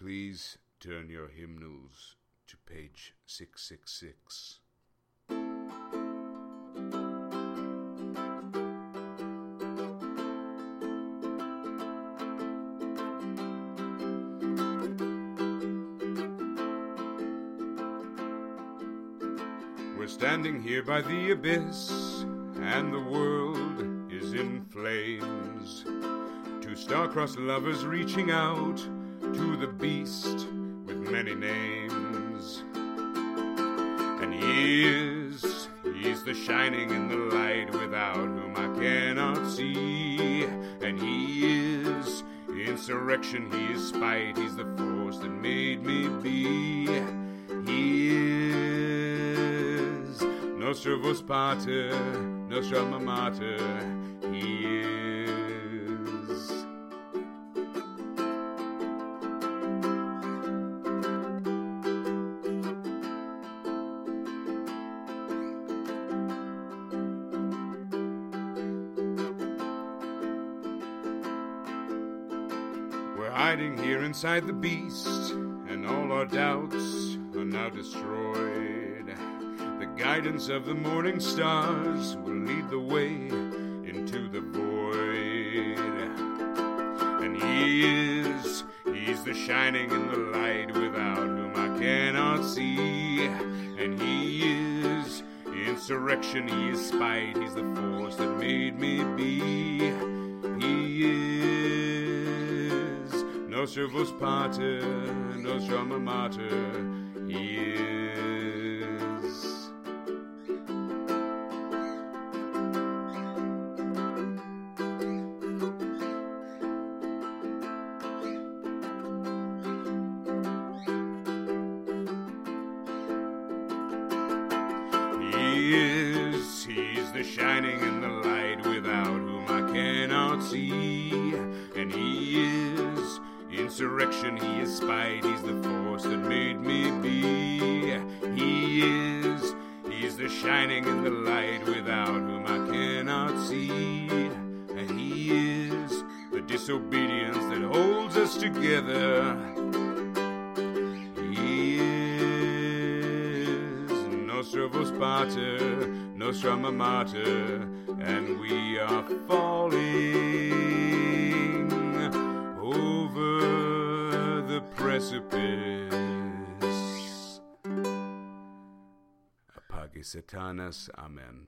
Please turn your hymnals to page 666. We're standing here by the abyss, and the world is in flames. Two star-crossed lovers reaching out to the beast with many names. And he is, he's the shining in the light without whom I cannot see. And he is insurrection, he is spite, he's the force that made me be. He is Nostra vos pater, Nostra mater. We're hiding here inside the beast, and all our doubts are now destroyed. The guidance of the morning stars will lead the way into the void. And he is, he's the shining in the light without whom I cannot see. And he is insurrection, he is spite, he's the force that made me be. He is Nostra vos pater, Nostra alma mater. He is. He is, he's the shining in the light without whom I cannot see. And he is insurrection, he is spite, he's the force that made me be. He is, he's the shining in the light without whom I cannot see. And he is the disobedience that holds us together. He is pater, Nostra mater, and we are falling precipice. Apage Satanas, Amen.